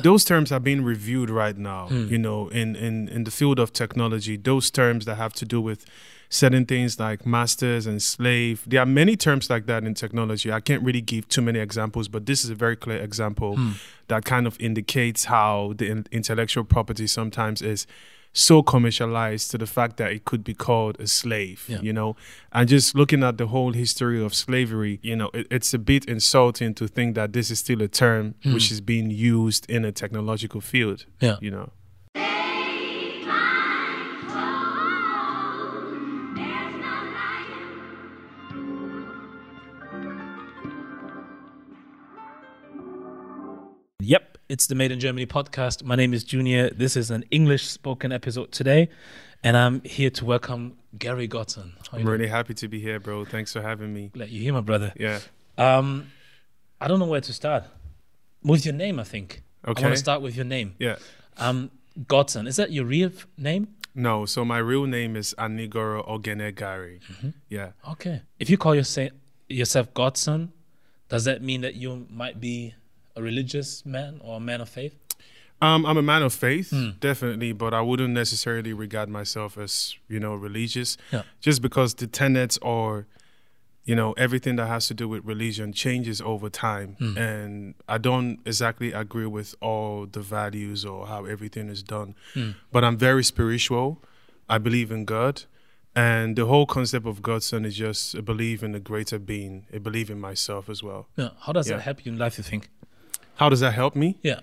Those terms are being reviewed right now, hmm. you know, in, in, in the field of technology. Those terms that have to do with certain things like masters and slave. There are many terms like that in technology. I can't really give too many examples, but this is a very clear example hmm. that kind of indicates how the in- intellectual property sometimes is so commercialized to the fact that it could be called a slave, Yeah. you know. And just looking at the whole history of slavery, you know, it, it's a bit insulting to think that this is still a term hmm. which is being used in a technological field, Yeah. you know. Yep, it's the Made in Germany podcast. My name is Junior. This is an English spoken episode today, and I'm here to welcome Gary Godson. I'm doing? really happy to be here, bro. Thanks for having me. Glad you're here, my brother. Yeah. Um, I don't know where to start. With your name, I think. Okay. I want to start with your name. Yeah. Um, Godson. Is that your real name? No, so my real name is Anigoro Ogenegari. Mm-hmm. Yeah. Okay. If you call yourself yourself Godson, does that mean that you might be a religious man or a man of faith? Um, I'm a man of faith, Hmm. definitely, but I wouldn't necessarily regard myself as, you know, religious. Yeah. Just because the tenets or, you know, everything that has to do with religion changes over time. Hmm. And I don't exactly agree with all the values or how everything is done. Hmm. But I'm very spiritual. I believe in God. And the whole concept of God's son is just a belief in a greater being, a belief in myself as well. Yeah. How does Yeah. that help you in life? You think? How does that help me? Yeah.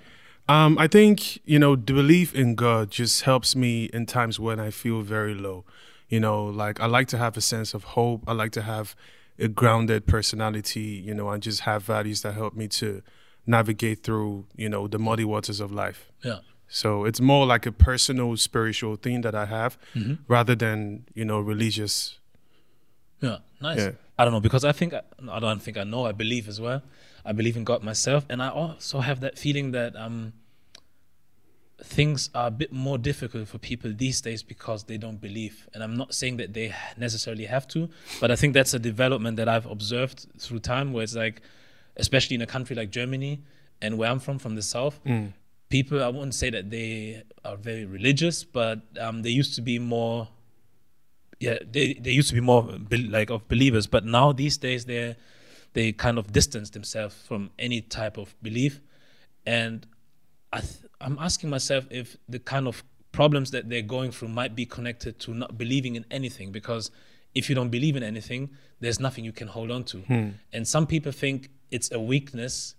Um, I think you know the belief in God just helps me in times when I feel very low. You know, like I like to have a sense of hope. I like to have a grounded personality. You know, and just have values that help me to navigate through you know the muddy waters of life. Yeah. So it's more like a personal spiritual thing that I have, rather than you know religious. Yeah, nice. Yeah. I don't know because I think I don't think I know. I believe as well. I believe in God myself, and I also have that feeling that um, things are a bit more difficult for people these days because they don't believe. And I'm not saying that they necessarily have to, but I think that's a development that I've observed through time, where it's like, especially in a country like Germany and where I'm from, from the south, people I wouldn't say that they are very religious, but um, they used to be more yeah, they, they used to be more like of believers, but now these days they they kind of distance themselves from any type of belief, and I th- I'm asking myself if the kind of problems that they're going through might be connected to not believing in anything, because if you don't believe in anything, there's nothing you can hold on to, hmm. and some people think it's a weakness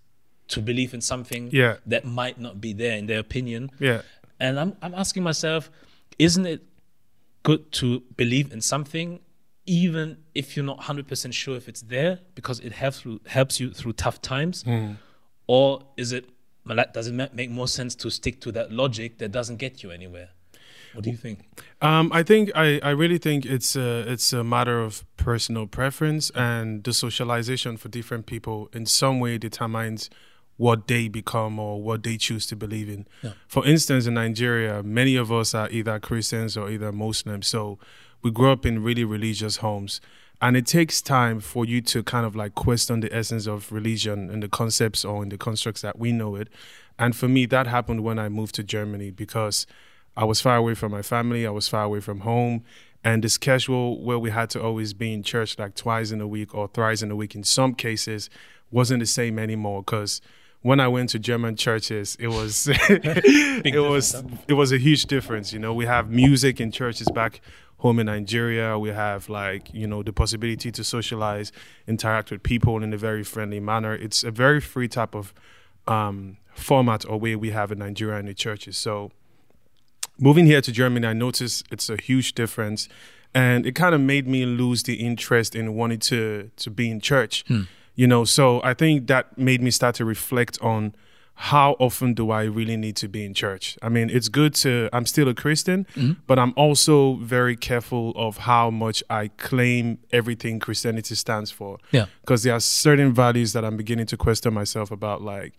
to believe in something Yeah. that might not be there in their opinion, Yeah. and I'm I'm asking myself, isn't it good to believe in something, even if you're not hundred percent sure if it's there, because it helps through, helps you through tough times, or is it does it make more sense to stick to that logic that doesn't get you anywhere? What do you think? Um, I think I, I really think it's a it's a matter of personal preference and the socialization for different people in some way determines what they become or what they choose to believe in. Yeah. For instance, in Nigeria, many of us are either Christians or either Muslims. So we grew up in really religious homes. And it takes time for you to kind of like question the essence of religion and the concepts or in the constructs that we know it. And for me, that happened when I moved to Germany because I was far away from my family, I was far away from home. And the schedule where we had to always be in church like twice in a week or thrice in a week in some cases wasn't the same anymore because when I went to German churches, it was it was it was a huge difference. You know, we have music in churches back home in Nigeria. We have like you know the possibility to socialize, interact with people in a very friendly manner. It's a very free type of um, format or way we have in Nigeria in the churches. So moving here to Germany, I noticed it's a huge difference, and it kind of made me lose the interest in wanting to to be in church. You know, so I think that made me start to reflect on how often do I really need to be in church? I mean, it's good to I'm still a Christian, mm-hmm. but I'm also very careful of how much I claim everything Christianity stands for Yeah. because there are certain values that I'm beginning to question myself about, like,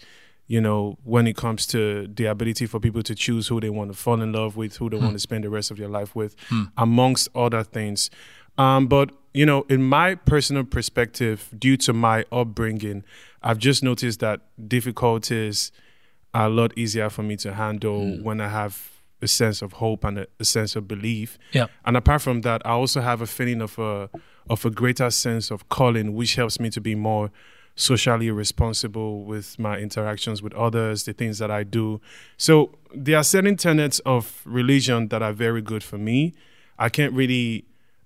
you know, when it comes to the ability for people to choose who they want to fall in love with, who they hmm. want to spend the rest of their life with, hmm. amongst other things. Um, but, you know, in my personal perspective, due to my upbringing, I've just noticed that difficulties are a lot easier for me to handle when I have a sense of hope and a, a sense of belief. Yeah. And apart from that, I also have a feeling of a of a greater sense of calling, which helps me to be more socially responsible with my interactions with others, the things that I do. So there are certain tenets of religion that are very good for me. I can't really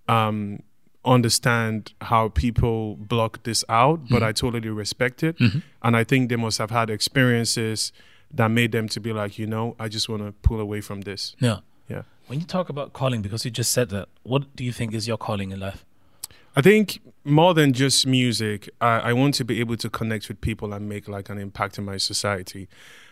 um, understand how people block this out, but I totally respect it. And I think they must have had experiences that made them to be like, you know, I just want to pull away from this. Yeah. Yeah. When you talk about calling, because you just said that, what do you think is your calling in life? I think more than just music, I, I want to be able to connect with people and make like an impact in my society.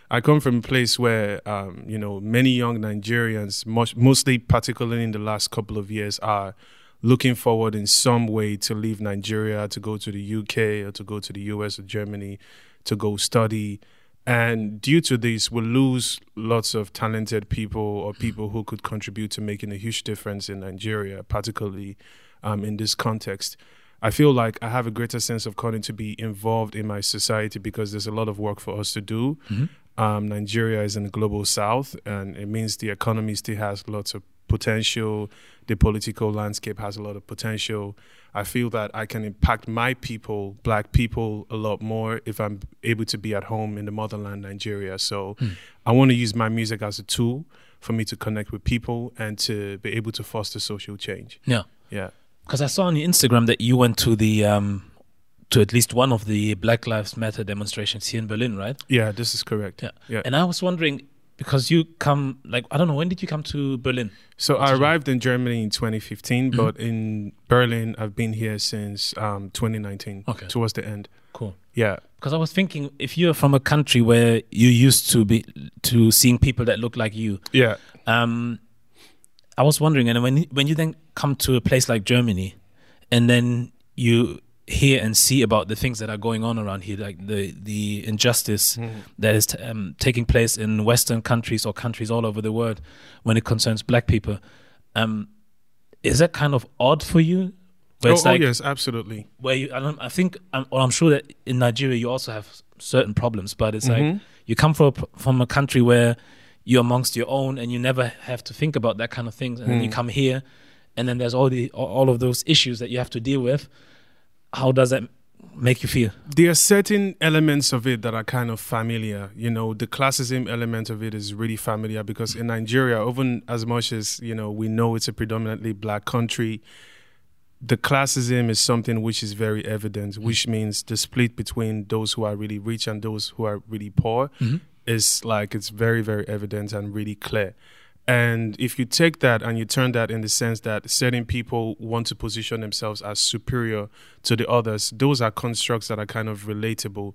I come from a place where, um, you know, many young Nigerians, much, mostly particularly in the last couple of years, are looking forward in some way to leave Nigeria, to go to the UK or to go to the US or Germany, to go study. And due to this, we lose lots of talented people or people who could contribute to making a huge difference in Nigeria, particularly um, in this context. I feel like I have a greater sense of calling to be involved in my society because there's a lot of work for us to do. Um, Nigeria is in the global south, and it means the economy still has lots of potential. The political landscape has a lot of potential. I feel that I can impact my people, black people, a lot more if I'm able to be at home in the motherland, Nigeria. So I want to use my music as a tool for me to connect with people and to be able to foster social change. Yeah. Yeah. Because I saw on your Instagram that you went to the um, to at least one of the Black Lives Matter demonstrations here in Berlin, right? Yeah, this is correct. Yeah. Yeah. And I was wondering because you come like I don't know when did you come to Berlin? So I arrived in Germany in 2015, but in Berlin, I've been here since um, 2019, Okay. towards the end. Cool. Yeah. Because I was thinking if you're from a country where you used to be to seeing people that look like you, Yeah. um, I was wondering, and when when you then come to a place like Germany, and then you hear and see about the things that are going on around here, like the the injustice that is t- um, taking place in Western countries or countries all over the world when it concerns Black people, um, is that kind of odd for you? Where Oh, it's oh, yes, absolutely. where you, I, don't, I think, I'm, well, I'm sure that in Nigeria you also have certain problems, but it's like you come from a, from a country where you're amongst your own and you never have to think about that kind of things, and then you come here, and then there's all the all of those issues that you have to deal with. How does that make you feel? There are certain elements of it that are kind of familiar. You know, the classism element of it is really familiar because in Nigeria, even as much as, you know, we know it's a predominantly black country, the classism is something which is very evident, mm-hmm. which means the split between those who are really rich and those who are really poor mm-hmm. is like it's very, very evident and really clear. And if you take that and you turn that in the sense that certain people want to position themselves as superior to the others, those are constructs that are kind of relatable.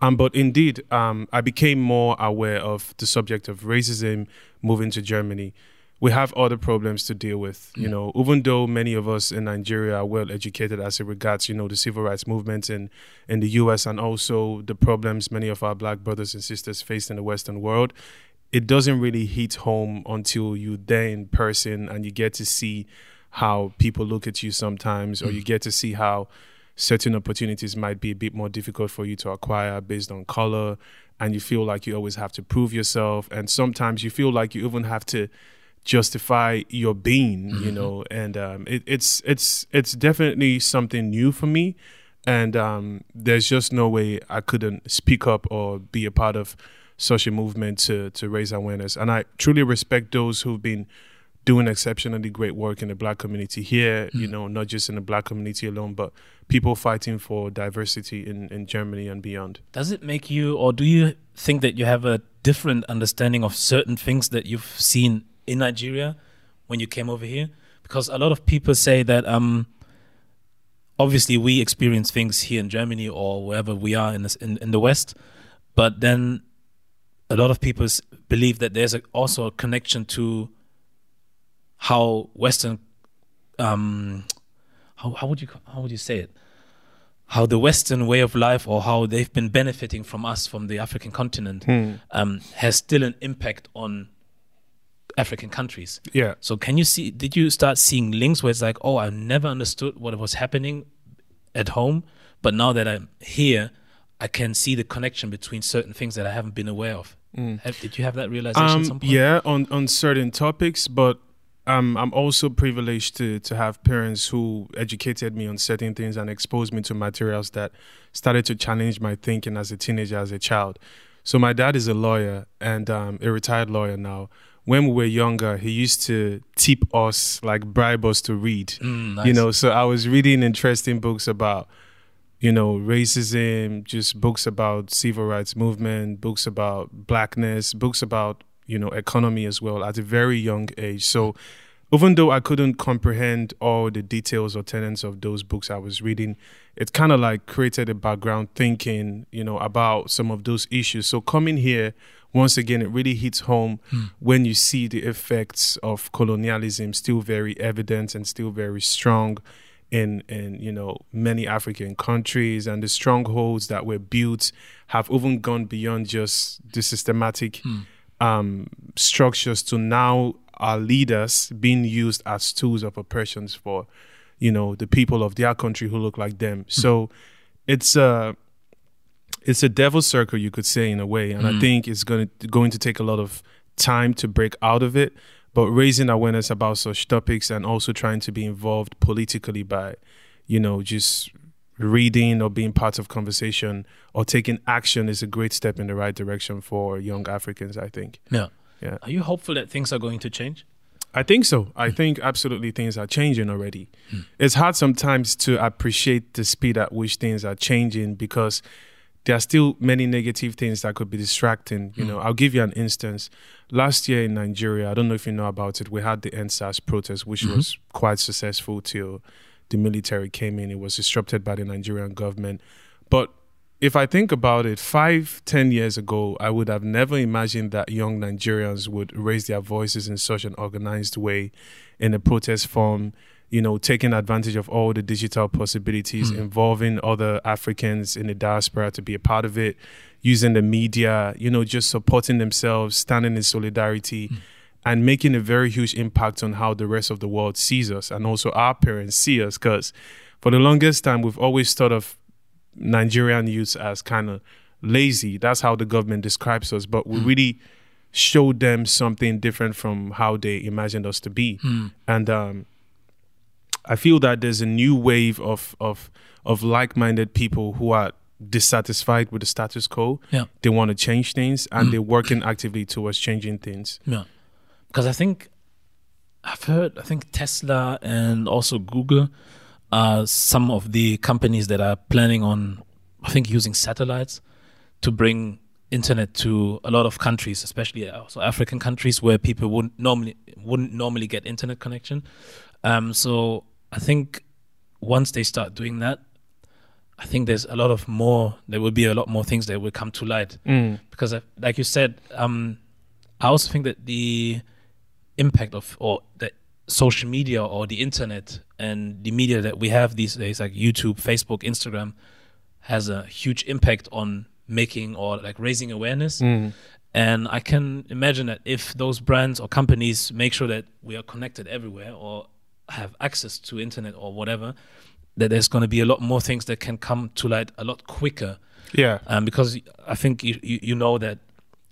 Um, but indeed, um, I became more aware of the subject of racism moving to Germany. We have other problems to deal with, you know, even though many of us in Nigeria are well educated as it regards, you know, the civil rights movement in, in the US and also the problems many of our black brothers and sisters face in the Western world it doesn't really hit home until you're there in person and you get to see how people look at you sometimes, or you get to see how certain opportunities might be a bit more difficult for you to acquire based on color. And you feel like you always have to prove yourself. And sometimes you feel like you even have to justify your being, you know. And um, it, it's it's it's definitely something new for me. And um, there's just no way I couldn't speak up or be a part of such a movement to to raise awareness. And I truly respect those who've been doing exceptionally great work in the black community here, you know, not just in the black community alone, but people fighting for diversity in, in Germany and beyond. Does it make you, or do you think that you have a different understanding of certain things that you've seen in Nigeria when you came over here? Because a lot of people say that, um, obviously, we experience things here in Germany or wherever we are in, this, in, in the West, but then a lot of people believe that there's a, also a connection to how Western, um, how how would you how would you say it? How the Western way of life, or how they've been benefiting from us from the African continent, um, has still an impact on African countries. Yeah. So can you see? Did you start seeing links where it's like, oh, I never understood what was happening at home, but now that I'm here, I can see the connection between certain things that I haven't been aware of. Mm. Have, did you have that realization at some Um, point? yeah, on on certain topics, but um, I'm also privileged to to have parents who educated me on certain things and exposed me to materials that started to challenge my thinking as a teenager, as a child. So my dad is a lawyer and um, a retired lawyer now. When we were younger, he used to tip us, like bribe us to read. Mm, nice. You know, so I was reading interesting books about, you know, racism, just books about civil rights movement, books about blackness, books about, you know, economy as well at a very young age. So even though I couldn't comprehend all the details or tenets of those books I was reading, it kind of like created a background thinking, you know, about some of those issues. So coming here, once again, it really hits home hmm. when you see the effects of colonialism still very evident and still very strong in in you know many African countries and the strongholds that were built have even gone beyond just the systematic hmm. um, structures to now our leaders being used as tools of oppressions for you know the people of their country who look like them. Hmm. So it's a it's a devil's circle you could say in a way, and I hmm. think it's going to going to take a lot of time to break out of it. But raising awareness about such topics and also trying to be involved politically by, you know, just reading or being part of conversation or taking action is a great step in the right direction for young Africans. I think. yeah. Yeah. Are you hopeful that things are going to change? I think so. I think absolutely things are changing already. Hmm. It's hard sometimes to appreciate the speed at which things are changing because there are still many negative things that could be distracting. You hmm. know, I'll give you an instance. Last year in Nigeria, I don't know if you know about it, we had the EndSARS protest, which mm-hmm. was quite successful till the military came in. It was disrupted by the Nigerian government. But if I think about it, five, ten years ago, I would have never imagined that young Nigerians would raise their voices in such an organized way in a protest form, you know, taking advantage of all the digital possibilities, hmm. involving other Africans in the diaspora to be a part of it, using the media, you know, just supporting themselves, standing in solidarity. Hmm. And making a very huge impact on how the rest of the world sees us and also our parents see us. Because for the longest time, we've always thought of Nigerian youths as kind of lazy. That's how the government describes us. But we hmm. really showed them something different from how they imagined us to be. And um, I feel that there's a new wave of of of like-minded people who are dissatisfied with the status quo. Yeah. They want to change things and they're working actively towards changing things. Yeah. Because I think I've heard, I think Tesla and also Google are some of the companies that are planning on, I think, using satellites to bring internet to a lot of countries, especially also African countries where people wouldn't normally wouldn't normally get internet connection. Um, so I think once they start doing that, I think there's a lot of more. There will be a lot more things that will come to light mm. because, uh, like you said, um, I also think that the impact of or the social media or the internet and the media that we have these days, like YouTube, Facebook, Instagram, has a huge impact on making or like raising awareness. Mm. And I can imagine that if those brands or companies make sure that we are connected everywhere or have access to internet or whatever, that there's going to be a lot more things that can come to light a lot quicker. Yeah. Um, because I think you, you, you know that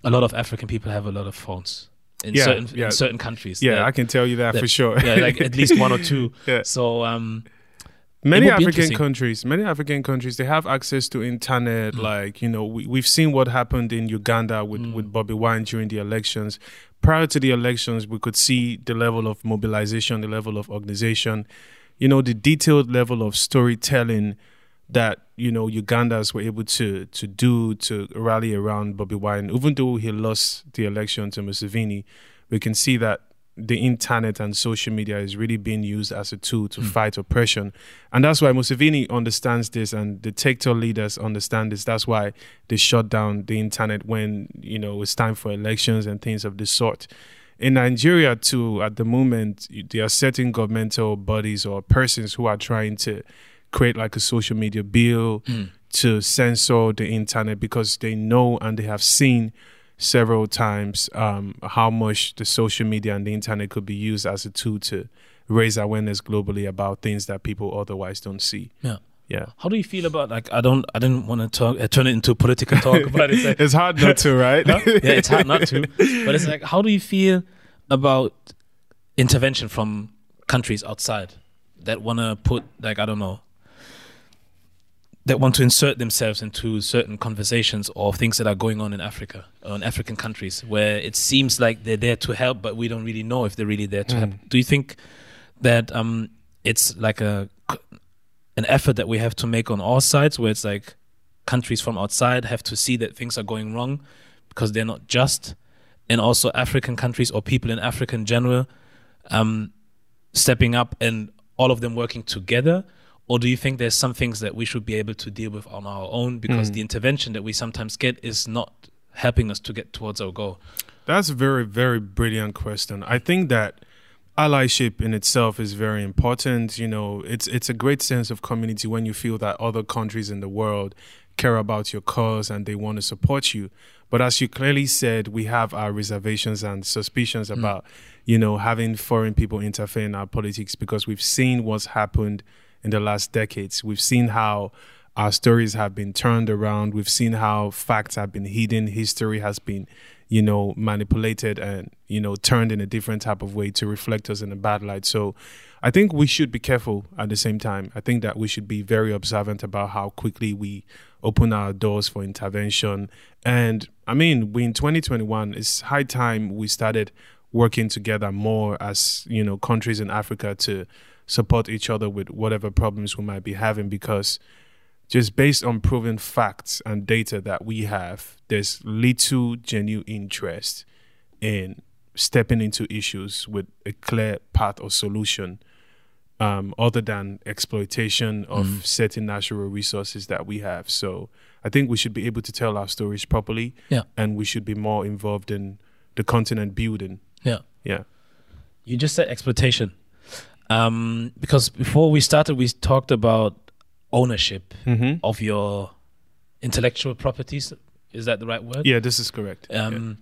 a lot of African people have a lot of phones in Yeah, certain yeah. in certain countries. Yeah, that- I can tell you that, that- for sure. yeah, like at least one or two. Yeah. So um, many African countries, many African countries, they have access to Mm. internet. Like you know, we, we've seen what happened in Uganda with Mm. with Bobby Wine during the elections. Prior to the elections, we could see the level of mobilization, the level of organization, you know, the detailed level of storytelling that you know Ugandans were able to to do to rally around Bobby Wine. Even though he lost the election to Museveni, we can see that the internet and social media is really being used as a tool to hmm. fight oppression. And that's why Museveni understands this and the TikTok leaders understand this. That's why they shut down the internet when, you know, it's time for elections and things of this sort. In Nigeria too, at the moment, there are certain governmental bodies or persons who are trying to create like a social media bill hmm. to censor the internet because they know and they have seen several times um, how much the social media and the internet could be used as a tool to raise awareness globally about things that people otherwise don't see. yeah. Yeah. How do you feel about like I don't I didn't want to talk uh, turn it into political talk, but it's like it's hard not to, right? Yeah, it's hard not to. But it's like, how do you feel about intervention from countries outside that want to put, like, I don't know, that want to insert themselves into certain conversations or things that are going on in Africa or in African countries where it seems like they're there to help, but we don't really know if they're really there to help. Do you think that um, it's like a an effort that we have to make on all sides where it's like countries from outside have to see that things are going wrong because they're not just and also african countries or people in africa in general um, stepping up and all of them working together or do you think there's some things that we should be able to deal with on our own because mm. the intervention that we sometimes get is not helping us to get towards our goal That's a very, very brilliant question. I think that allyship in itself is very important. You know, it's it's a great sense of community when you feel that other countries in the world care about your cause and they want to support you. But as you clearly said, we have our reservations and suspicions mm. about, you know, having foreign people interfere in our politics because we've seen what's happened in the last decades. We've seen how our stories have been turned around. We've seen how facts have been hidden. History has been, you know, manipulated and, you know, turned in a different type of way to reflect us in a bad light. So I think we should be careful at the same time. I think that we should be very observant about how quickly we open our doors for intervention. And I mean, we in 2021, it's high time we started working together more as, you know, countries in Africa to support each other with whatever problems we might be having because just based on proven facts and data that we have, there's little genuine interest in stepping into issues with a clear path or solution um, other than exploitation of certain natural resources that we have. So I think we should be able to tell our stories properly Yeah. and we should be more involved in the continent building. yeah Yeah. You just said exploitation. Um, because before we started, we talked about ownership Mm-hmm. of your intellectual properties. Is that the right word? Yeah, this is correct. Um,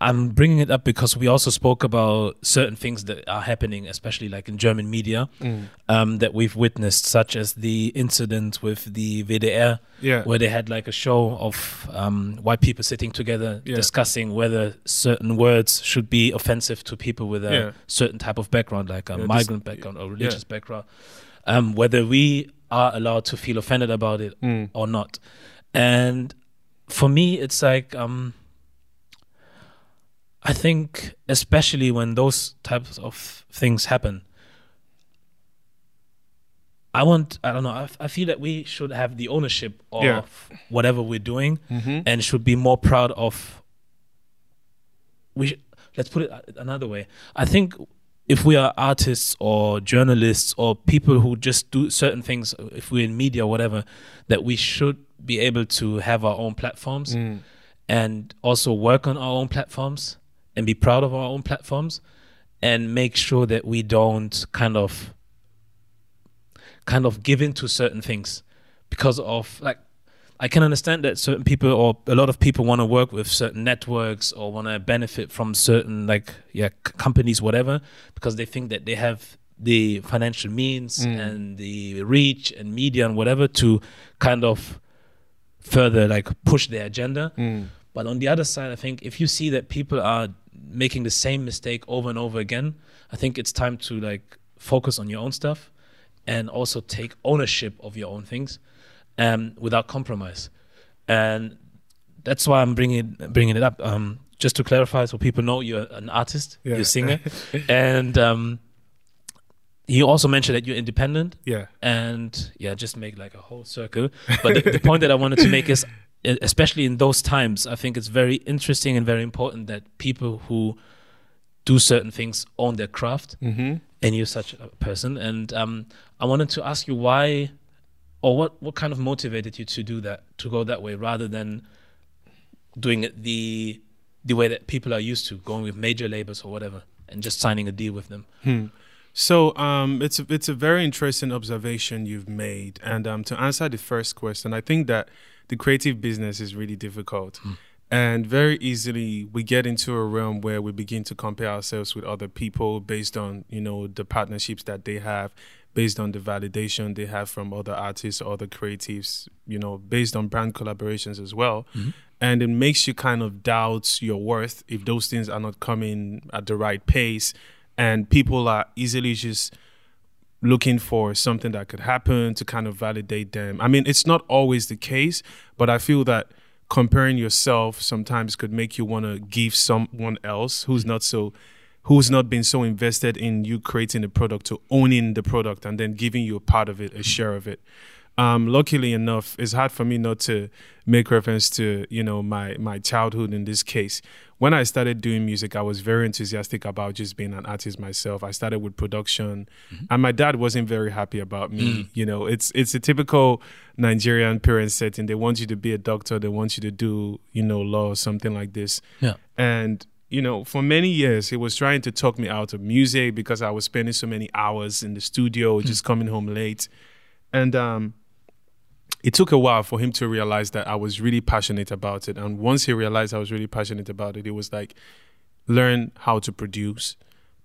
I'm bringing it up because we also spoke about certain things that are happening, especially like in German media. Mm. um, that we've witnessed, such as the incident with the WDR, yeah. where they had like a show of um, white people sitting together Yeah. discussing whether certain words should be offensive to people with a Yeah. certain type of background, like a Yeah, this- migrant background or religious background, um, whether we are allowed to feel offended about it Mm. or not. And for me, it's like um, I think, especially when those types of things happen, I want, I don't know, I, I feel that we should have the ownership of Yeah. whatever we're doing Mm-hmm. and should be more proud of. We sh- let's put it another way. I think if we are artists or journalists or people who just do certain things, if we're in media or whatever, that we should be able to have our own platforms Mm. and also work on our own platforms and be proud of our own platforms and make sure that we don't kind of kind of give in to certain things because of like I can understand that certain people or a lot of people want to work with certain networks or want to benefit from certain like yeah c- companies whatever because they think that they have the financial means and the reach and media and whatever to kind of further like push their agenda Mm. but on the other side, I think if you see that people are making the same mistake over and over again, I think it's time to like focus on your own stuff and also take ownership of your own things um, without compromise. And that's why I'm bringing bringing it up. Um, just to clarify, so people know you're an artist, Yeah. you're a singer, and um, you also mentioned that you're independent Yeah. and yeah, just make like a whole circle. But the, the point that I wanted to make is, especially in those times, I think it's very interesting and very important that people who do certain things own their craft, Mm-hmm. and you're such a person. And um, I wanted to ask you why, or what what kind of motivated you to do that, to go that way, rather than doing it the the way that people are used to, going with major labels or whatever, and just signing a deal with them. Hmm. So um, it's a, it's a very interesting observation you've made, and um, to answer the first question, I think that the creative business is really difficult, and very easily we get into a realm where we begin to compare ourselves with other people based on you know the partnerships that they have, based on the validation they have from other artists or other creatives, you know, based on brand collaborations as well. Mm-hmm. And it makes you kind of doubt your worth if those things are not coming at the right pace and people are easily just looking for something that could happen to kind of validate them. I mean, it's not always the case, but I feel that comparing yourself sometimes could make you want to give someone else who's not so who's not been so invested in you creating the product to owning the product and then giving you a part of it, a share of it. Um, luckily enough, it's hard for me not to make reference to you know my my childhood in this case. When I started doing music, I was very enthusiastic about just being an artist myself. I started with production, mm-hmm. and my dad wasn't very happy about me. Mm. You know, it's it's a typical Nigerian parent setting. They want you to be a doctor. They want you to do you know law or something like this. Yeah, and you know, for many years, he was trying to talk me out of music because I was spending so many hours in the studio, mm. just coming home late. And um, it took a while for him to realize that I was really passionate about it. And once he realized I was really passionate about it, it was like, learn how to produce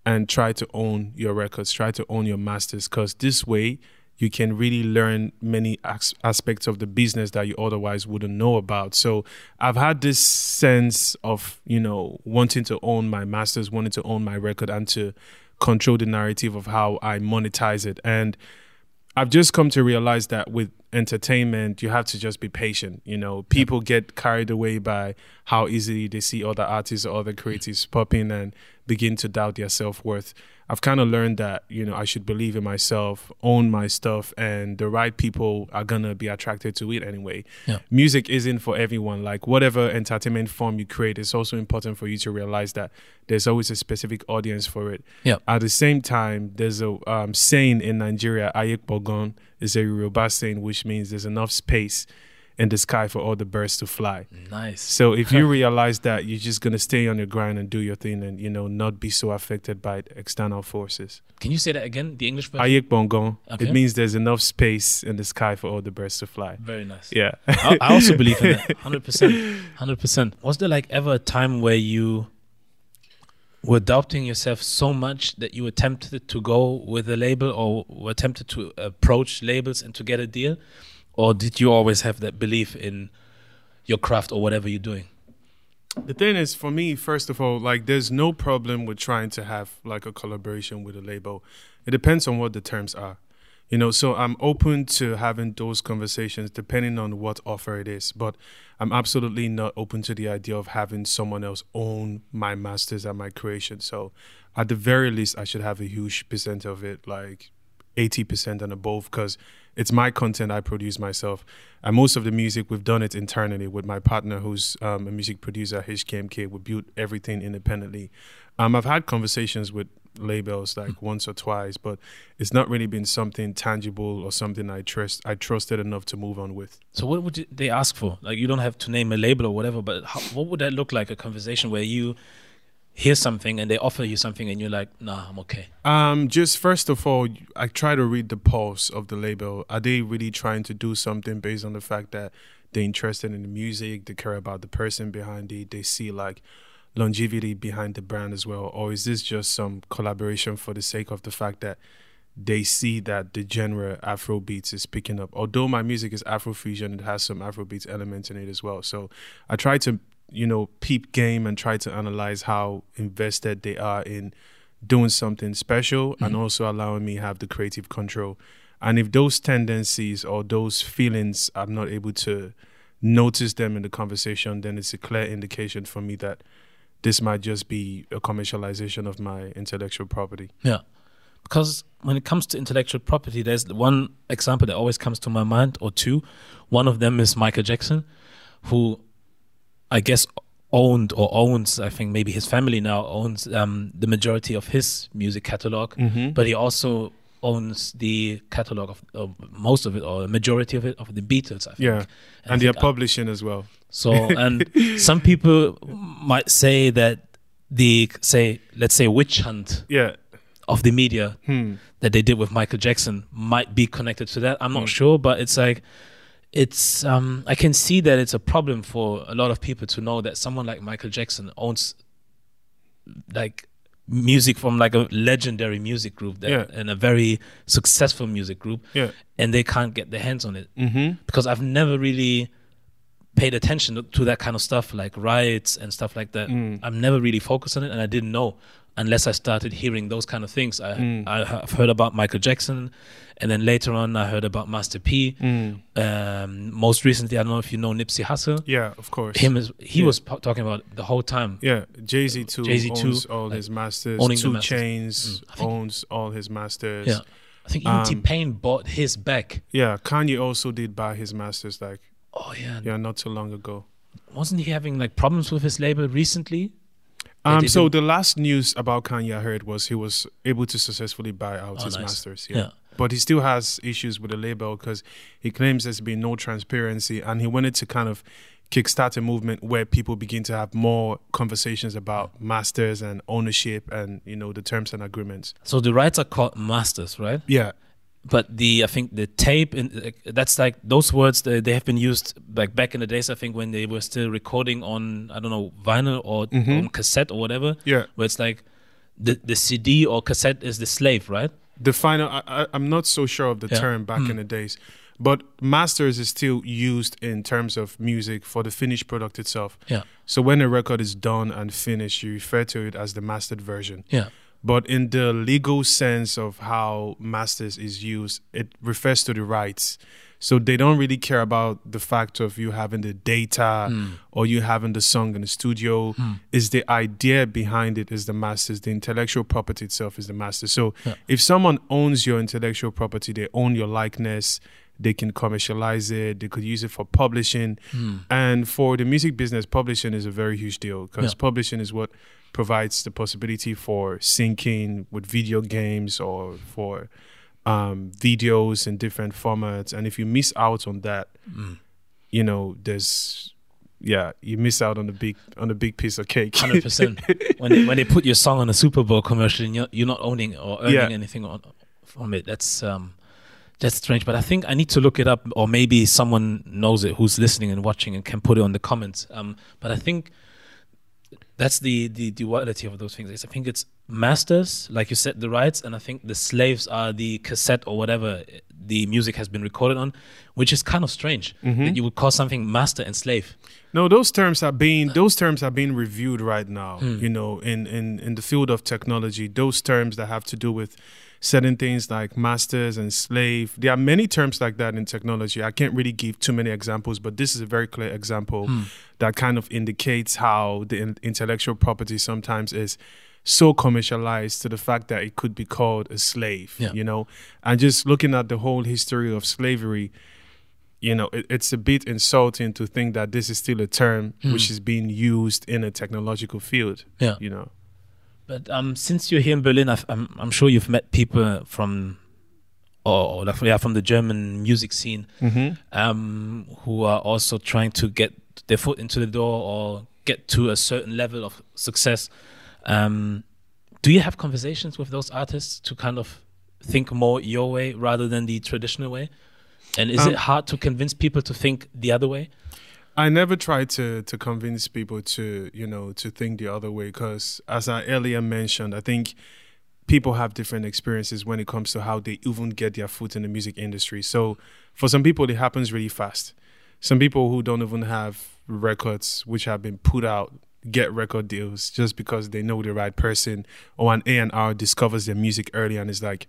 and try to own your records, try to own your masters, because this way you can really learn many as- aspects of the business that you otherwise wouldn't know about. So I've had this sense of, you know, wanting to own my masters, wanting to own my record and to control the narrative of how I monetize it. And I've just come to realize that with entertainment, you have to just be patient. You know, people get carried away by how easily they see other artists or other creatives popping, and begin to doubt their self worth. I've kind of learned that you know I should believe in myself, own my stuff, and the right people are gonna be attracted to it anyway. Yeah. Music isn't for everyone. Like whatever entertainment form you create, it's also important for you to realize that there's always a specific audience for it. Yeah. At the same time, there's a um, saying in Nigeria, "Ayek Bogon," is a robust saying which means there's enough space in the sky for all the birds to fly. Nice. So if you realize that you're just gonna stay on your grind and do your thing and you know not be so affected by external forces. Can you say that again? The English version. Ayek bongon. Okay. It means there's enough space in the sky for all the birds to fly. Very nice. Yeah. I, I also believe in that. Hundred percent. Hundred percent. Was there like ever a time where you were doubting yourself so much that you attempted to go with a label or were attempted to approach labels and to get a deal? Or did you always have that belief in your craft or whatever you're doing? The thing is, for me, first of all, like there's no problem with trying to have like a collaboration with a label. It depends on what the terms are, you know. So I'm open to having those conversations depending on what offer it is. But I'm absolutely not open to the idea of having someone else own my masters and my creation. So at the very least, I should have a huge percent of it, like 80% and above, because it's my content I produce myself. And most of the music we've done it internally with my partner, who's um, a music producer, HKMK. We built everything independently. Um, I've had conversations with labels like mm-hmm. once or twice, but it's not really been something tangible or something I trust I trusted enough to move on with. So what would they ask for? Like you don't have to name a label or whatever, but how, what would that look like? A conversation where you hear something and they offer you something and you're like, nah, I'm okay? Um, just first of all, I try to read the pulse of the label. Are they really trying to do something based on the fact that they're interested in the music, they care about the person behind it, they see like longevity behind the brand as well, or is this just some collaboration for the sake of the fact that they see that the genre Afro beats is picking up. Although my music is Afro fusion, it has some Afro beats elements in it as well. So I try to you know, peep game and try to analyze how invested they are in doing something special mm-hmm. and also allowing me have the creative control. And if those tendencies or those feelings I'm not able to notice them in the conversation, then it's a clear indication for me that this might just be a commercialization of my intellectual property. Yeah. Because when it comes to intellectual property, there's one example that always comes to my mind, or two. One of them is Michael Jackson, who I guess owned or owns i think maybe his family now owns um, the majority of his music catalog mm-hmm. but he also owns the catalog of uh, most of it or majority of it of the beatles i think yeah and, and they're publishing as well so and some people might say that the say let's say witch hunt yeah of the media hmm. that they did with michael jackson might be connected to that i'm not hmm. sure but it's like it's um, I can see that it's a problem for a lot of people to know that someone like Michael Jackson owns like music from like a legendary music group that, Yeah. and a very successful music group, Yeah. and they can't get their hands on it Mm-hmm. because I've never really paid attention to- to that kind of stuff like riots and stuff like that. Mm. I'm never really focused on it, and I didn't know unless I started hearing those kind of things. I Mm. I have heard about Michael Jackson, and then later on I heard about Master P. Mm. Um, most recently, I don't know if you know Nipsey Hussle. Yeah, of course. Him is he Yeah. was po- talking about the whole time. Yeah, Jay Z too Jay-Z too, owns all like, his masters. owning Two masters. Chains Mm, think- owns all his masters. Yeah, I think even T Um, Pain bought his back. yeah. Kanye also did buy his masters, like Oh yeah. yeah, not so long ago. wasn't he having like problems with his label recently? Um, so the last news about Kanye I heard was he was able to successfully buy out Oh, his nice. masters. Yeah. Yeah. But he still has issues with the label because he claims there's been no transparency, and he wanted to kind of kickstart a movement where people begin to have more conversations about masters and ownership and you know the terms and agreements. So the rights are called masters, right? Yeah, But the I think the tape and uh, that's like those words they, they have been used like back in the days. I think when they were still recording on I don't know vinyl or Mhm. on cassette or whatever. yeah. Where it's like the the CD or cassette is the slave, right? The final, I, I'm not so sure of the Yeah. term back in the days, but masters is still used in terms of music for the finished product itself. Yeah, So when a record is done and finished, you refer to it as the mastered version. yeah, But in the legal sense of how masters is used, it refers to the rights. So they don't really care about the fact of you having the data hmm. or you having the song in the studio. Hmm. Is the idea behind it is the masters. The intellectual property itself is the master. So Yeah. if someone owns your intellectual property, they own your likeness. They can commercialize it. They could use it for publishing. Hmm. And for the music business, publishing is a very huge deal because Yeah. publishing is what provides the possibility for syncing with video games or for um, videos in different formats. And if you miss out on that, Mm. you know, there's yeah, you miss out on the big on the big piece of cake. hundred percent. When they, when they put your song on a Super Bowl commercial, and you're, you're not owning or earning Yeah. anything on, from it. That's um, that's strange. But I think I need to look it up, or maybe someone knows it who's listening and watching and can put it on the comments. Um, but I think that's the the duality of those things. I think it's masters, like you said, the rights, and I think the slaves are the cassette or whatever the music has been recorded on, which is kind of strange mm-hmm. that you would call something master and slave. No, those terms are being those terms are being reviewed right now. Hmm. You know, in in in the field of technology, those terms that have to do with certain things like masters and slave. There are many terms like that in technology. I can't really give too many examples, but this is a very clear example hmm. that kind of indicates how the in- intellectual property sometimes is so commercialized to the fact that it could be called a slave. Yeah. You know, and just looking at the whole history of slavery you know, it, it's a bit insulting to think that this is still a term hmm. which is being used in a technological field. Yeah. You know, But um, since you're here in Berlin, I've, I'm I'm sure you've met people from, or, or yeah, from the German music scene, um, who are also trying to get their foot into the door or get to a certain level of success. Um, do you have conversations with those artists to kind of think more your way rather than the traditional way? And is Um, it hard to convince people to think the other way? I never try to to convince people to you know to think the other way because as I earlier mentioned, I think people have different experiences when it comes to how they even get their foot in the music industry. So for some people, it happens really fast. Some people who don't even have records which have been put out get record deals just because they know the right person or an A&R discovers their music early and is like,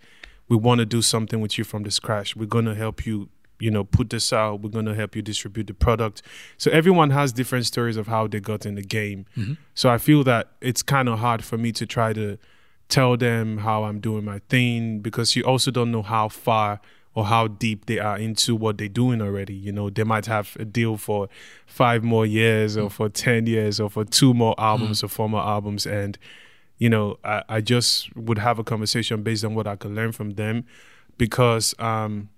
we want to do something with you from the scratch. We're to help you, you know, put this out. We're going to help you distribute the product. So everyone has different stories of how they got in the game. So I feel that it's kind of hard for me to try to tell them how I'm doing my thing because you also don't know how far or how deep they are into what they're doing already. You know, they might have a deal for five more years or for 10 years or for two more albums or four more albums. And, you know, I, I just would have a conversation based on what I could learn from them because um,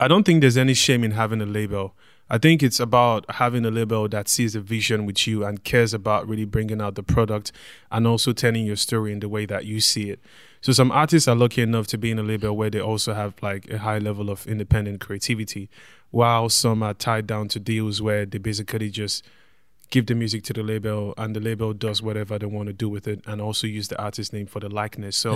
I don't think there's any shame in having a label. I think it's about having a label that sees a vision with you and cares about really bringing out the product and also telling your story in the way that you see it. So some artists are lucky enough to be in a label where they also have like a high level of independent creativity, while some are tied down to deals where they basically just give the music to the label and the label does whatever they want to do with it and also use the artist name for the likeness so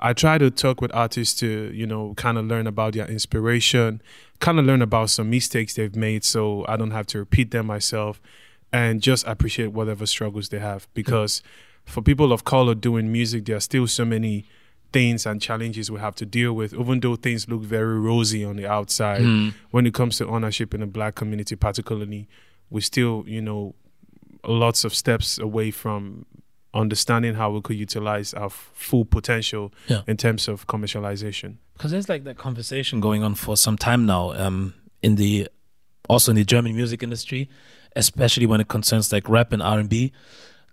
Yeah. i try to talk with artists to you know kind of learn about their inspiration kind of learn about some mistakes they've made so i don't have to repeat them myself and just appreciate whatever struggles they have because for people of color doing music there are still so many things and challenges we have to deal with even though things look very rosy on the outside Mm. when it comes to ownership in the black community particularly we still you know lots of steps away from understanding how we could utilize our f- full potential Yeah. in terms of commercialization because there's like that conversation going on for some time now um, in the also in the German music industry, especially when it concerns like rap and R and B.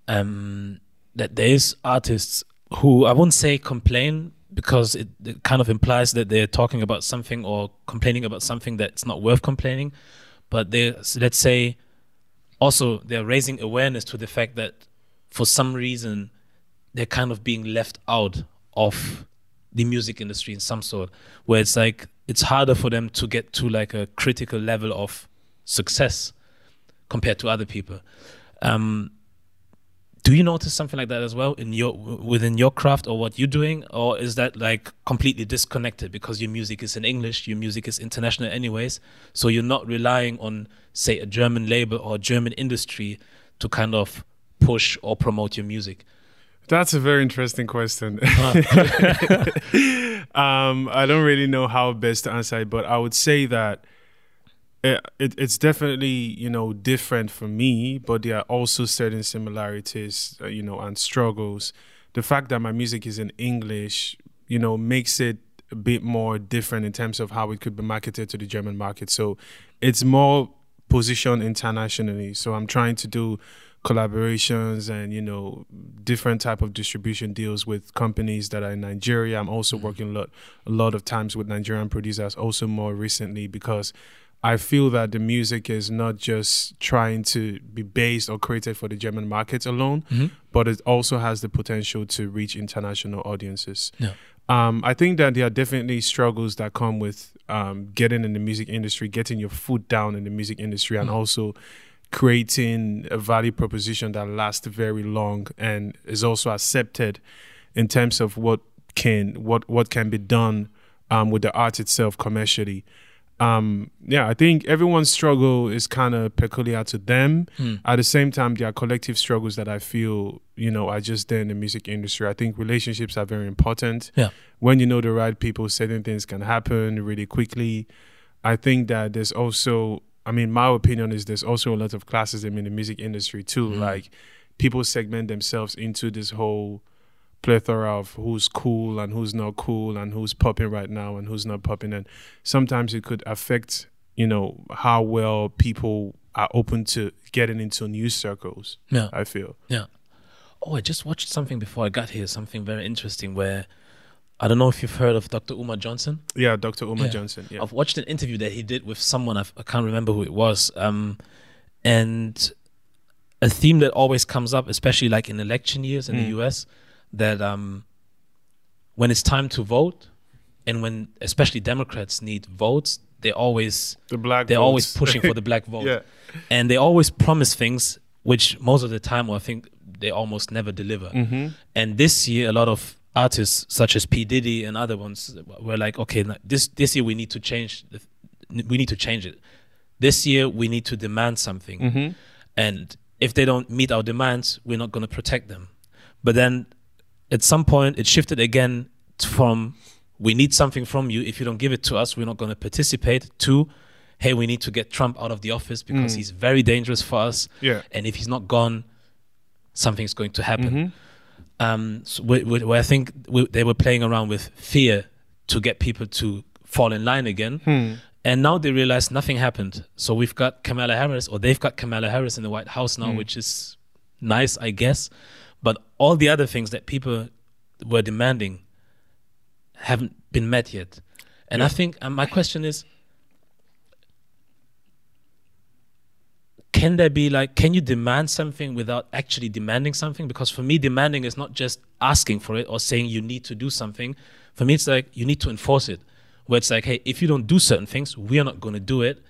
Um, that there is artists who I wouldn't say complain because it, it kind of implies that they're talking about something or complaining about something that's not worth complaining, but they let's say also they're raising awareness to the fact that for some reason they're kind of being left out of the music industry in some sort where it's like it's harder for them to get to like a critical level of success compared to other people. Um do you notice something like that as well in your within your craft or what you're doing? Or is that like completely disconnected because your music is in english your music is international anyways so you're not relying on say a german label or german industry to kind of push or promote your music? That's a very interesting question. um, I don't really know how best to answer it, but I would say that it, it, it's definitely you know different for me, but there are also certain similarities, uh, you know, and struggles. The fact that my music is in English, you know, makes it a bit more different in terms of how it could be marketed to the German market. So it's more positioned internationally. So I'm trying to do collaborations and you know different type of distribution deals with companies that are in Nigeria. I'm also working a lot a lot of times with Nigerian producers also more recently because I feel that the music is not just trying to be based or created for the German market alone, but it also has the potential to reach international audiences. Yeah. Um, I think that there are definitely struggles that come with um, getting in the music industry, getting your foot down in the music industry, and also creating a value proposition that lasts very long and is also accepted in terms of what can what what can be done um, with the art itself commercially. Um, yeah, I think everyone's struggle is kind of peculiar to them. At the same time, there are collective struggles that I feel, you know, are just there in the music industry. I think relationships are very important. Yeah. When you know the right people, certain things can happen really quickly. I think that there's also, I mean, my opinion is there's also a lot of classism in the music industry too. Like people segment themselves into this whole plethora of who's cool and who's not cool and who's popping right now and who's not popping and sometimes it could affect you know how well people are open to getting into new circles Yeah. i feel Yeah. Oh, I just watched something before I got here, something very interesting where I don't know if you've heard of Dr. Umar Johnson. yeah dr Uma Yeah. johnson yeah I've watched an interview that he did with someone, I've, I can't remember who it was. Um, and a theme that always comes up, especially like in election years in the US, that um, when it's time to vote and when especially Democrats need votes, they always the black they're always pushing for the black vote. Yeah. And they always promise things which most of the time, or I think they almost never deliver. Mm-hmm. And this year, a lot of artists such as P Diddy and other ones were like, okay, this this year we need to change. The, we need to change it. This year we need to demand something, Mm-hmm. and if they don't meet our demands, we're not going to protect them. But then, at some point, it shifted again from we need something from you. If you don't give it to us, we're not going to participate. To hey, we need to get Trump out of the office because he's very dangerous for us. Yeah. and if he's not gone, something's going to happen Mm-hmm. um, so where, where where I think we, they were playing around with fear to get people to fall in line again. Hmm. And now they realize nothing happened. So we've got Kamala Harris, or they've got Kamala Harris in the White House Hmm. now, which is nice, I guess. But all the other things that people were demanding haven't been met yet. And I think and my question is can there be like can you demand something without actually demanding something? Because for me demanding is not just asking for it or saying you need to do something. For me it's like you need to enforce it. Where it's like hey if you don't do certain things we are not going to do it.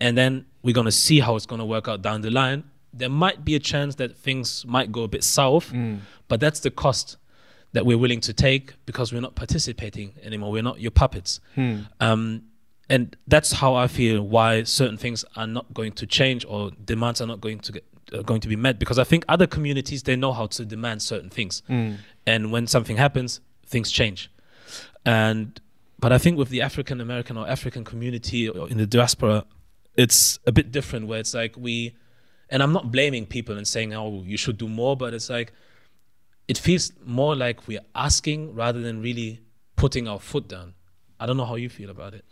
And then we're going to see how it's going to work out down the line there might be a chance that things might go a bit south, but that's the cost that we're willing to take because we're not participating anymore. We're not your puppets. Um, and that's how I feel why certain things are not going to change or demands are not going to get uh, going to be met because I think other communities they know how to demand certain things, and when something happens, things change. And but I think with the African American or African community or in the diaspora, it's a bit different where it's like we, and I'm not blaming people and saying oh you should do more, but it's like it feels more like we're asking rather than really putting our foot down. I don't know how you feel about it.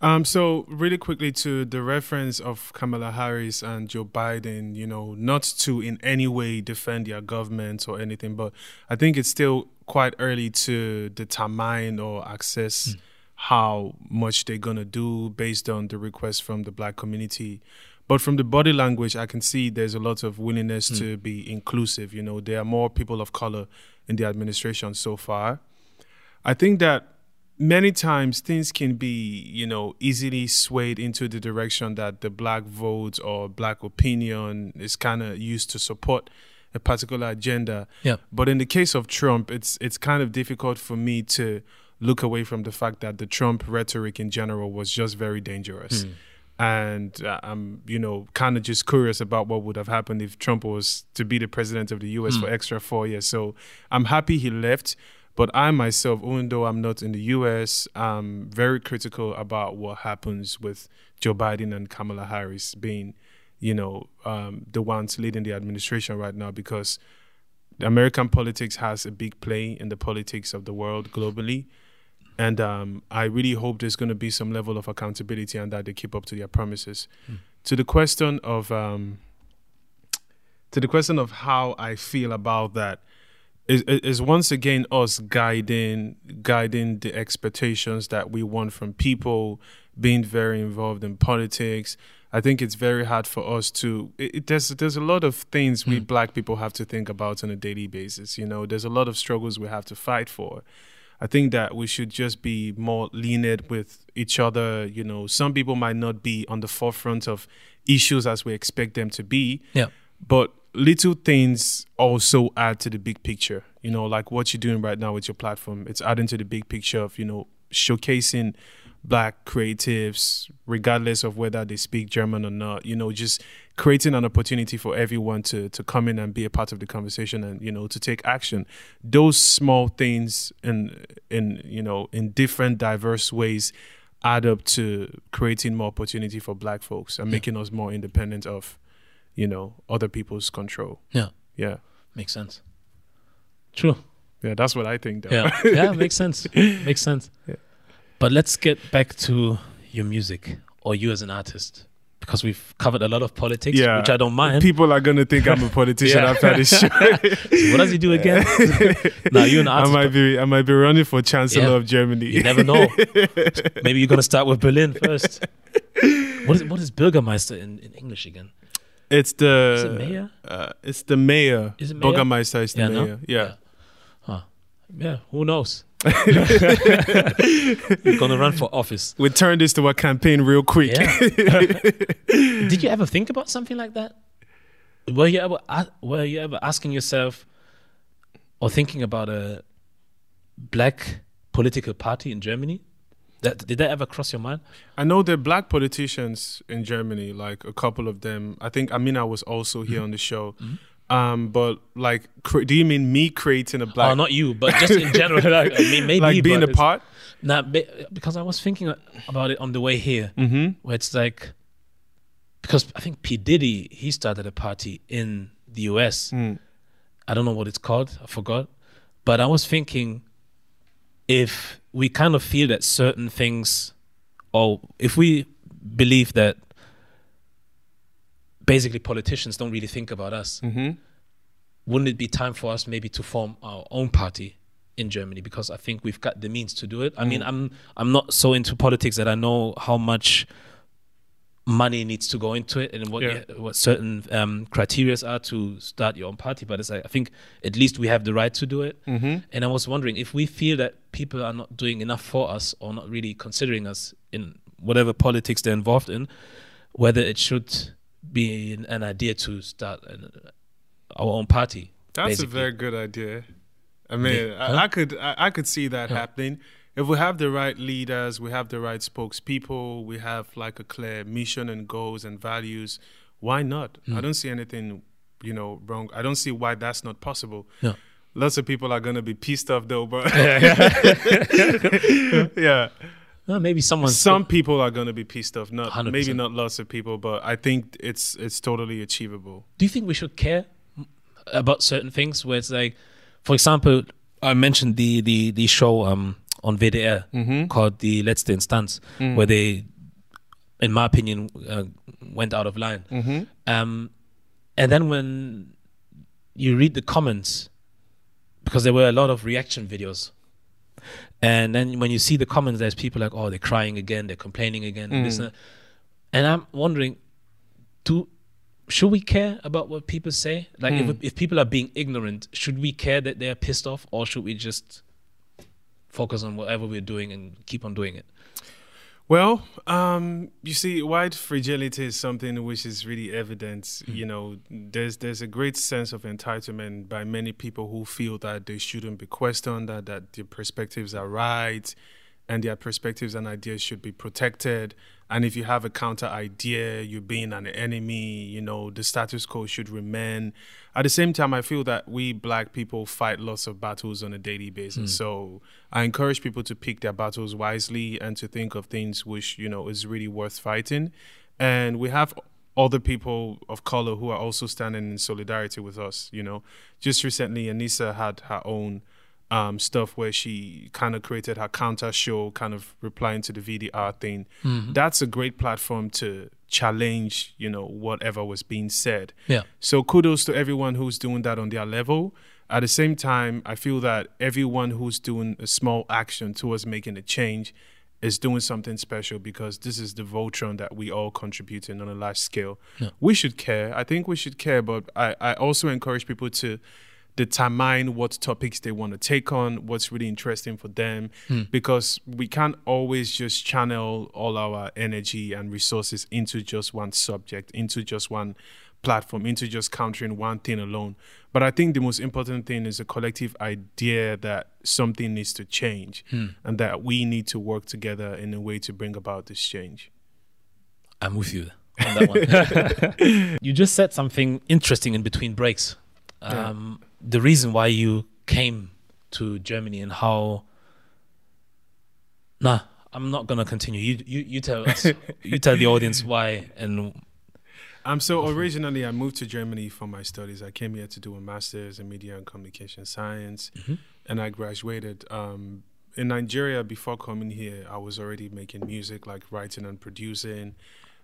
Um, so really quickly to the reference of Kamala Harris and Joe Biden, you know, not to in any way defend their government or anything, but I think it's still quite early to determine or assess how much they're gonna do based on the request from the black community. But from the body language, I can see there's a lot of willingness hmm. to be inclusive. You know, there are more people of color in the administration so far. I think that many times things can be, you know, easily swayed into the direction that the black vote or black opinion is kind of used to support a particular agenda. Yeah. But in the case of Trump, it's it's kind of difficult for me to look away from the fact that the Trump rhetoric in general was just very dangerous. Hmm. And uh, I'm, you know, kind of just curious about what would have happened if Trump was to be the president of the U.S. for extra four years. So I'm happy he left, but I myself, even though I'm not in the U.S., I'm very critical about what happens with Joe Biden and Kamala Harris being, you know, um, the ones leading the administration right now because American politics has a big play in the politics of the world globally. And um, I really hope there's going to be some level of accountability and that they keep up to their promises. To the question of um, to the question of how I feel about that is, is once again us guiding guiding the expectations that we want from people, being very involved in politics. I think it's very hard for us to. It, it- there's there's a lot of things we black people have to think about on a daily basis. You know, there's a lot of struggles we have to fight for. I think that we should just be more lenient with each other. You know, some people might not be on the forefront of issues as we expect them to be, Yeah. but little things also add to the big picture. You know, like what you're doing right now with your platform, it's adding to the big picture of, you know, showcasing black creatives, regardless of whether they speak German or not, you know, just creating an opportunity for everyone to to come in and be a part of the conversation and, you know, to take action. Those small things in in, you know, in different diverse ways add up to creating more opportunity for black folks and making us more independent of you know other people's control Yeah. yeah Makes sense. True. yeah that's what i think though. Yeah. yeah, makes sense. Makes sense. Yeah. But let's get back to your music or you as an artist. Because we've covered a lot of politics, Yeah. which I don't mind. people are gonna think i'm a politician Yeah. after this show what does he do again? now you're an i might be i might be running for chancellor Yeah. of germany You never know. Maybe you're gonna start with Berlin first. What is what is Bürgermeister in, in English again? it's the Is it mayor? uh, it's the mayor Is it mayor? Bürgermeister is the Yeah, no? mayor yeah Huh. Yeah, who knows? You're gonna run for office. we turn this to a campaign real quick Yeah. Did you ever think about something like that? Were you ever were you ever asking yourself or thinking about a black political party in Germany? That did that ever cross your mind? I know there are black politicians in Germany, like a couple of them. I think Amina was also here Mm-hmm. on the show. Um, but like, cre- do you mean me creating a black, oh, not you, but just in general. Like, I mean, maybe like being a part? Nah, because I was thinking about it on the way here, Mm-hmm. where it's like, because I think P Diddy he started a party in the US. Mm. I don't know what it's called. I forgot. But I was thinking, if we kind of feel that certain things, or if we believe that basically politicians don't really think about us, Mm-hmm. wouldn't it be time for us maybe to form our own party in Germany because I think we've got the means to do it. I mean, I'm I'm not so into politics that I know how much money needs to go into it and what Yeah. you- what certain um, criterias are to start your own party. But it's like, I think at least we have the right to do it. Mm-hmm. And I was wondering if we feel that people are not doing enough for us or not really considering us in whatever politics they're involved in, whether it should be an, idea to start an, our own party. That's basically. a very good idea. I mean, Yeah. I, Huh? I could I, I could see that Huh. happening if we have the right leaders, we have the right spokespeople, we have like a clear mission and goals and values. Why not? Hmm. I don't see anything, you know, wrong. I don't see why that's not possible. Yeah. Lots of people are gonna be pissed off though, but yeah, Well, maybe someone some people are gonna be pissed off. Not 100%. maybe not lots of people, but I think it's it's totally achievable. do you think we should care about certain things where it's like for example i mentioned the the the show um on WDR Mm-hmm. called the letzte instanz where they in my opinion uh, went out of line Mm-hmm. um and then when you read the comments because there were a lot of reaction videos and then when you see the comments there's people like oh they're crying again they're complaining again and this mm. and, and i'm wondering do should we care about what people say? Like if, mm. if people are being ignorant should we care that they're pissed off or should we just focus on whatever we're doing and keep on doing it Well, um, you see, white fragility is something which is really evident. You know, there's there's a great sense of entitlement by many people who feel that they shouldn't be questioned, that that their perspectives are right, and their perspectives and ideas should be protected. And if you have a counter idea, you're being an enemy. You know, the status quo should remain. At the same time, I feel that we black people fight lots of battles on a daily basis. Hmm. So I encourage people to pick their battles wisely and to think of things which you know is really worth fighting. And we have other people of color who are also standing in solidarity with us. You know, just recently, Enissa had her own um, stuff where she kind of created her counter show, kind of replying to the WDR thing. That's a great platform to challenge, you know, whatever was being said. yeah So kudos to everyone who's doing that on their level. At the same time, I feel that everyone who's doing a small action towards making a change is doing something special because this is the Voltron that we all contributing on a large scale. We should care. I think we should care, but I, I also encourage people to determine what topics they want to take on, what's really interesting for them, because we can't always just channel all our energy and resources into just one subject, into just one platform, into just countering one thing alone. But I think the most important thing is a collective idea that something needs to change and that we need to work together in a way to bring about this change. I'm with you on that one. you just said something interesting in between breaks. Um, The reason why you came to Germany and how. Nah, I'm not gonna continue. You you you tell us. you tell the audience why and Um, so originally, I moved to Germany for my studies. I came here to do a master's in media and communication science, and I graduated. Um, in Nigeria, before coming here, I was already making music, like writing and producing.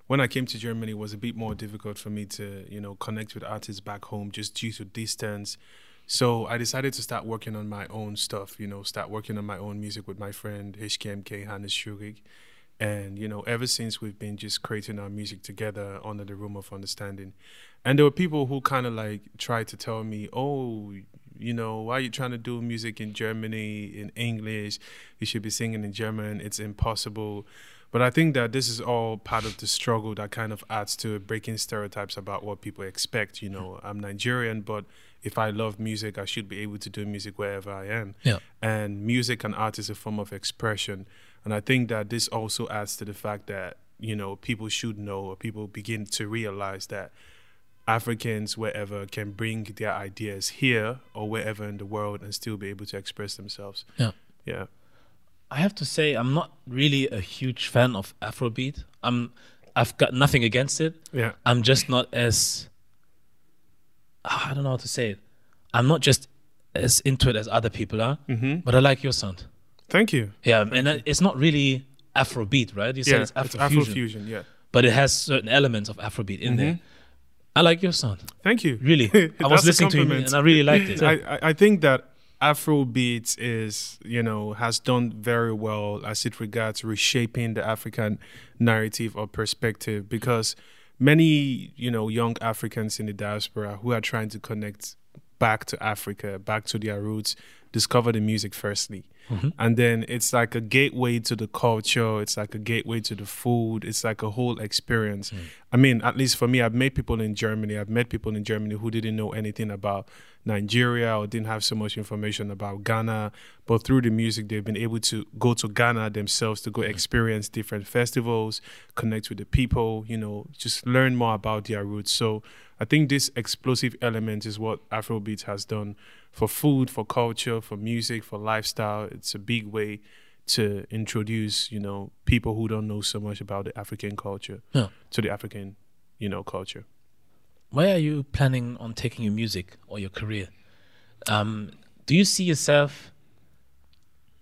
When I came to Germany, it was a bit more difficult for me to, you know, connect with artists back home just due to distance. So I decided to start working on my own stuff, you know, start working on my own music with my friend HKMK Hannes Schurig. And, you know, ever since we've been just creating our music together under the room of understanding. And there were people who kind of like tried to tell me, oh, you know, why are you trying to do music in Germany, in English? You should be singing in German. It's impossible. But I think that this is all part of the struggle that kind of adds to breaking stereotypes about what people expect. You know, I'm Nigerian, but if I love music, I should be able to do music wherever I am. Yeah. And music and art is a form of expression. And I think that this also adds to the fact that, you know, people should know or people begin to realize that Africans, wherever, can bring their ideas here or wherever in the world and still be able to express themselves. Yeah. Yeah. I have to say I'm not really a huge fan of Afrobeat. I'm I've got nothing against it. Yeah. I'm just not as I don't know how to say it. I'm not just as into it as other people are, Mm-hmm. but I like your sound. Thank you. Yeah, and it- it's not really Afrobeat, right? You said Yeah, it's it's Afrofusion, Afrofusion. Yeah. but it has certain elements of Afrobeat in there. I like your sound, Thank you. really. I was Mm-hmm. Listening to compliment. and I really liked it. I, I- I think that Afrobeat is, you know, has done very well as it regards reshaping the African narrative or perspective because many, you know, young Africans in the diaspora who are trying to connect back to Africa, back to their roots, discover the music firstly. Mhm. And then it's like a gateway to the culture. It's like a gateway to the food. It's like a whole experience. I mean, at least for me, I've met people in Germany. I've met people in Germany who didn't know anything about Nigeria or didn't have so much information about Ghana. But through the music, they've been able to go to Ghana themselves to go experience different festivals, connect with the people, you know, just learn more about their roots. So I think this explosive element is what Afrobeat has done for food, for culture, for music, for lifestyle. It's a big way to introduce, you know, people who don't know so much about the African culture Yeah. to the African, you know, culture. Where are you planning on taking your music or your career? Um, do you see yourself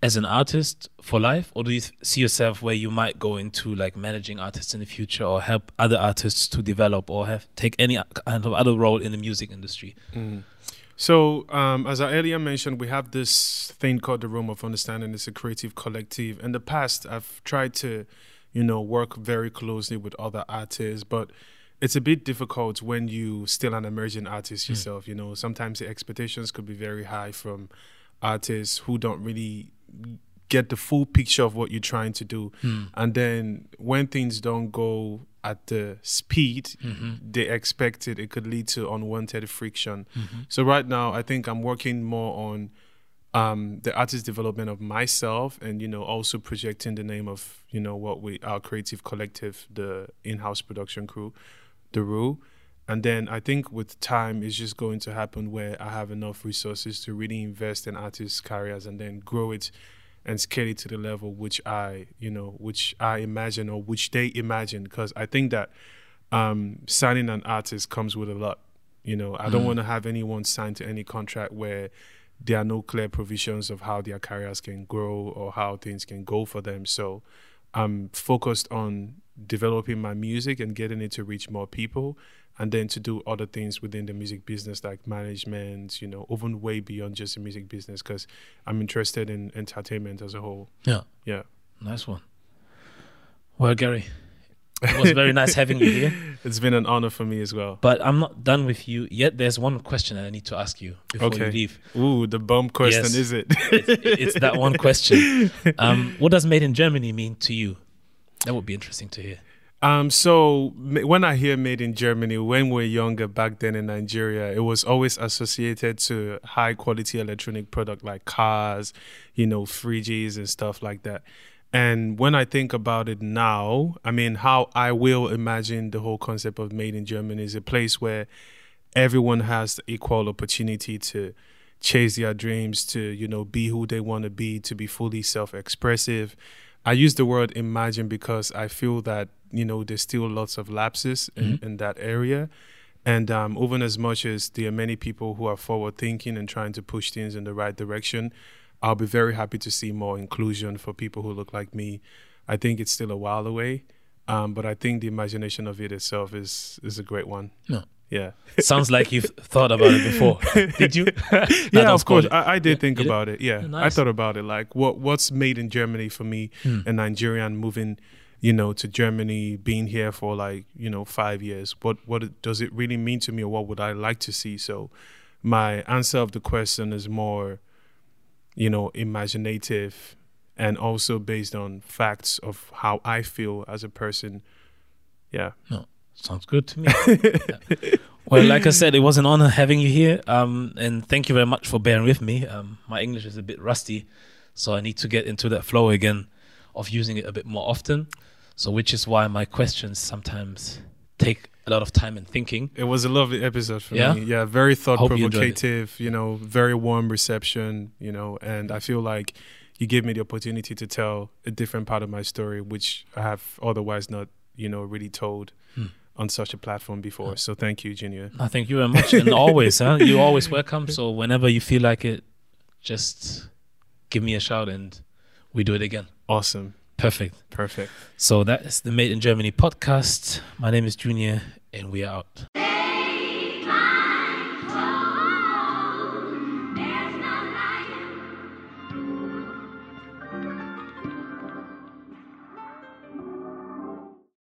as an artist for life, or do you see yourself where you might go into like managing artists in the future, or help other artists to develop, or have take any kind of other role in the music industry? So, um, as I earlier mentioned, we have this thing called the Room of Understanding. It's a creative collective. In the past, I've tried to, you know, work very closely with other artists, but it's a bit difficult when you still an emerging artist yourself. You know, sometimes the expectations could be very high from artists who don't really get the full picture of what you're trying to do. Hmm. And then when things don't go at the speed mm-hmm. they expected, it could lead to unwanted friction. Mm-hmm. So right now, I think I'm working more on um, the artist development of myself, and you know, also projecting the name of you know what we our creative collective, the in-house production crew, the Rue. And then I think with time, it's just going to happen where I have enough resources to really invest in artists' careers and then grow it and scale it to the level which I, you know, which I imagine or which they imagine. Because I think that um, signing an artist comes with a lot. You know, I don't want to have anyone signed to any contract where there are no clear provisions of how their careers can grow or how things can go for them. So I'm focused on developing my music and getting it to reach more people and then to do other things within the music business like management, you know, even way beyond just the music business because I'm interested in entertainment as a whole. Yeah, Yeah. nice one. Well, Gary, it was very nice having you here. It's been an honor for me as well. But I'm not done with you yet. There's one question that I need to ask you before you leave. Ooh, the bomb question, Yes. is it? It's that one question. Um, what does "Made in Germany" mean to you? That would be interesting to hear. Um, so when I hear made in Germany, when we are younger back then in Nigeria, it was always associated to high quality electronic product like cars, you know, fridges and stuff like that. And when I think about it now, I mean, how I will imagine the whole concept of made in Germany is a place where everyone has equal opportunity to chase their dreams, to, you know, be who they want to be, to be fully self expressive. I use the word imagine because I feel that, you know, there's still lots of lapses in, in that area. And um, even as much as there are many people who are forward thinking and trying to push things in the right direction, I'll be very happy to see more inclusion for people who look like me. I think it's still a while away, um, but I think the imagination of it itself is is a great one. No. Yeah, Sounds like you've thought about it before. Did you? Yeah, of course. I, I did Yeah, think did? about it. Yeah, Yeah, I thought about it. Like, what what's made in Germany for me, Hmm. a Nigerian moving, you know, to Germany, being here for like you know five years. What what does it really mean to me, or what would I like to see? So, my answer of the question is more, you know, imaginative, and also based on facts of how I feel as a person. Yeah. No, sounds good to me. Yeah. Well, like I said, it was an honor having you here. Um, and thank you very much for bearing with me. Um, my English is a bit rusty, so I need to get into that flow again of using it a bit more often. So, which is why my questions sometimes take a lot of time and thinking. It was a lovely episode for Yeah? me. Yeah, very thought Hope provocative, you know, very warm reception, you know, and I feel like you gave me the opportunity to tell a different part of my story, which I have otherwise not, you know, really told Hmm. on such a platform before. So thank you, Junior. I thank you very much, and always, huh? You're always welcome. So whenever you feel like it, just give me a shout, and we do it again. Awesome. Perfect. Perfect. So that is the Made in Germany podcast. My name is Junior, and we are out.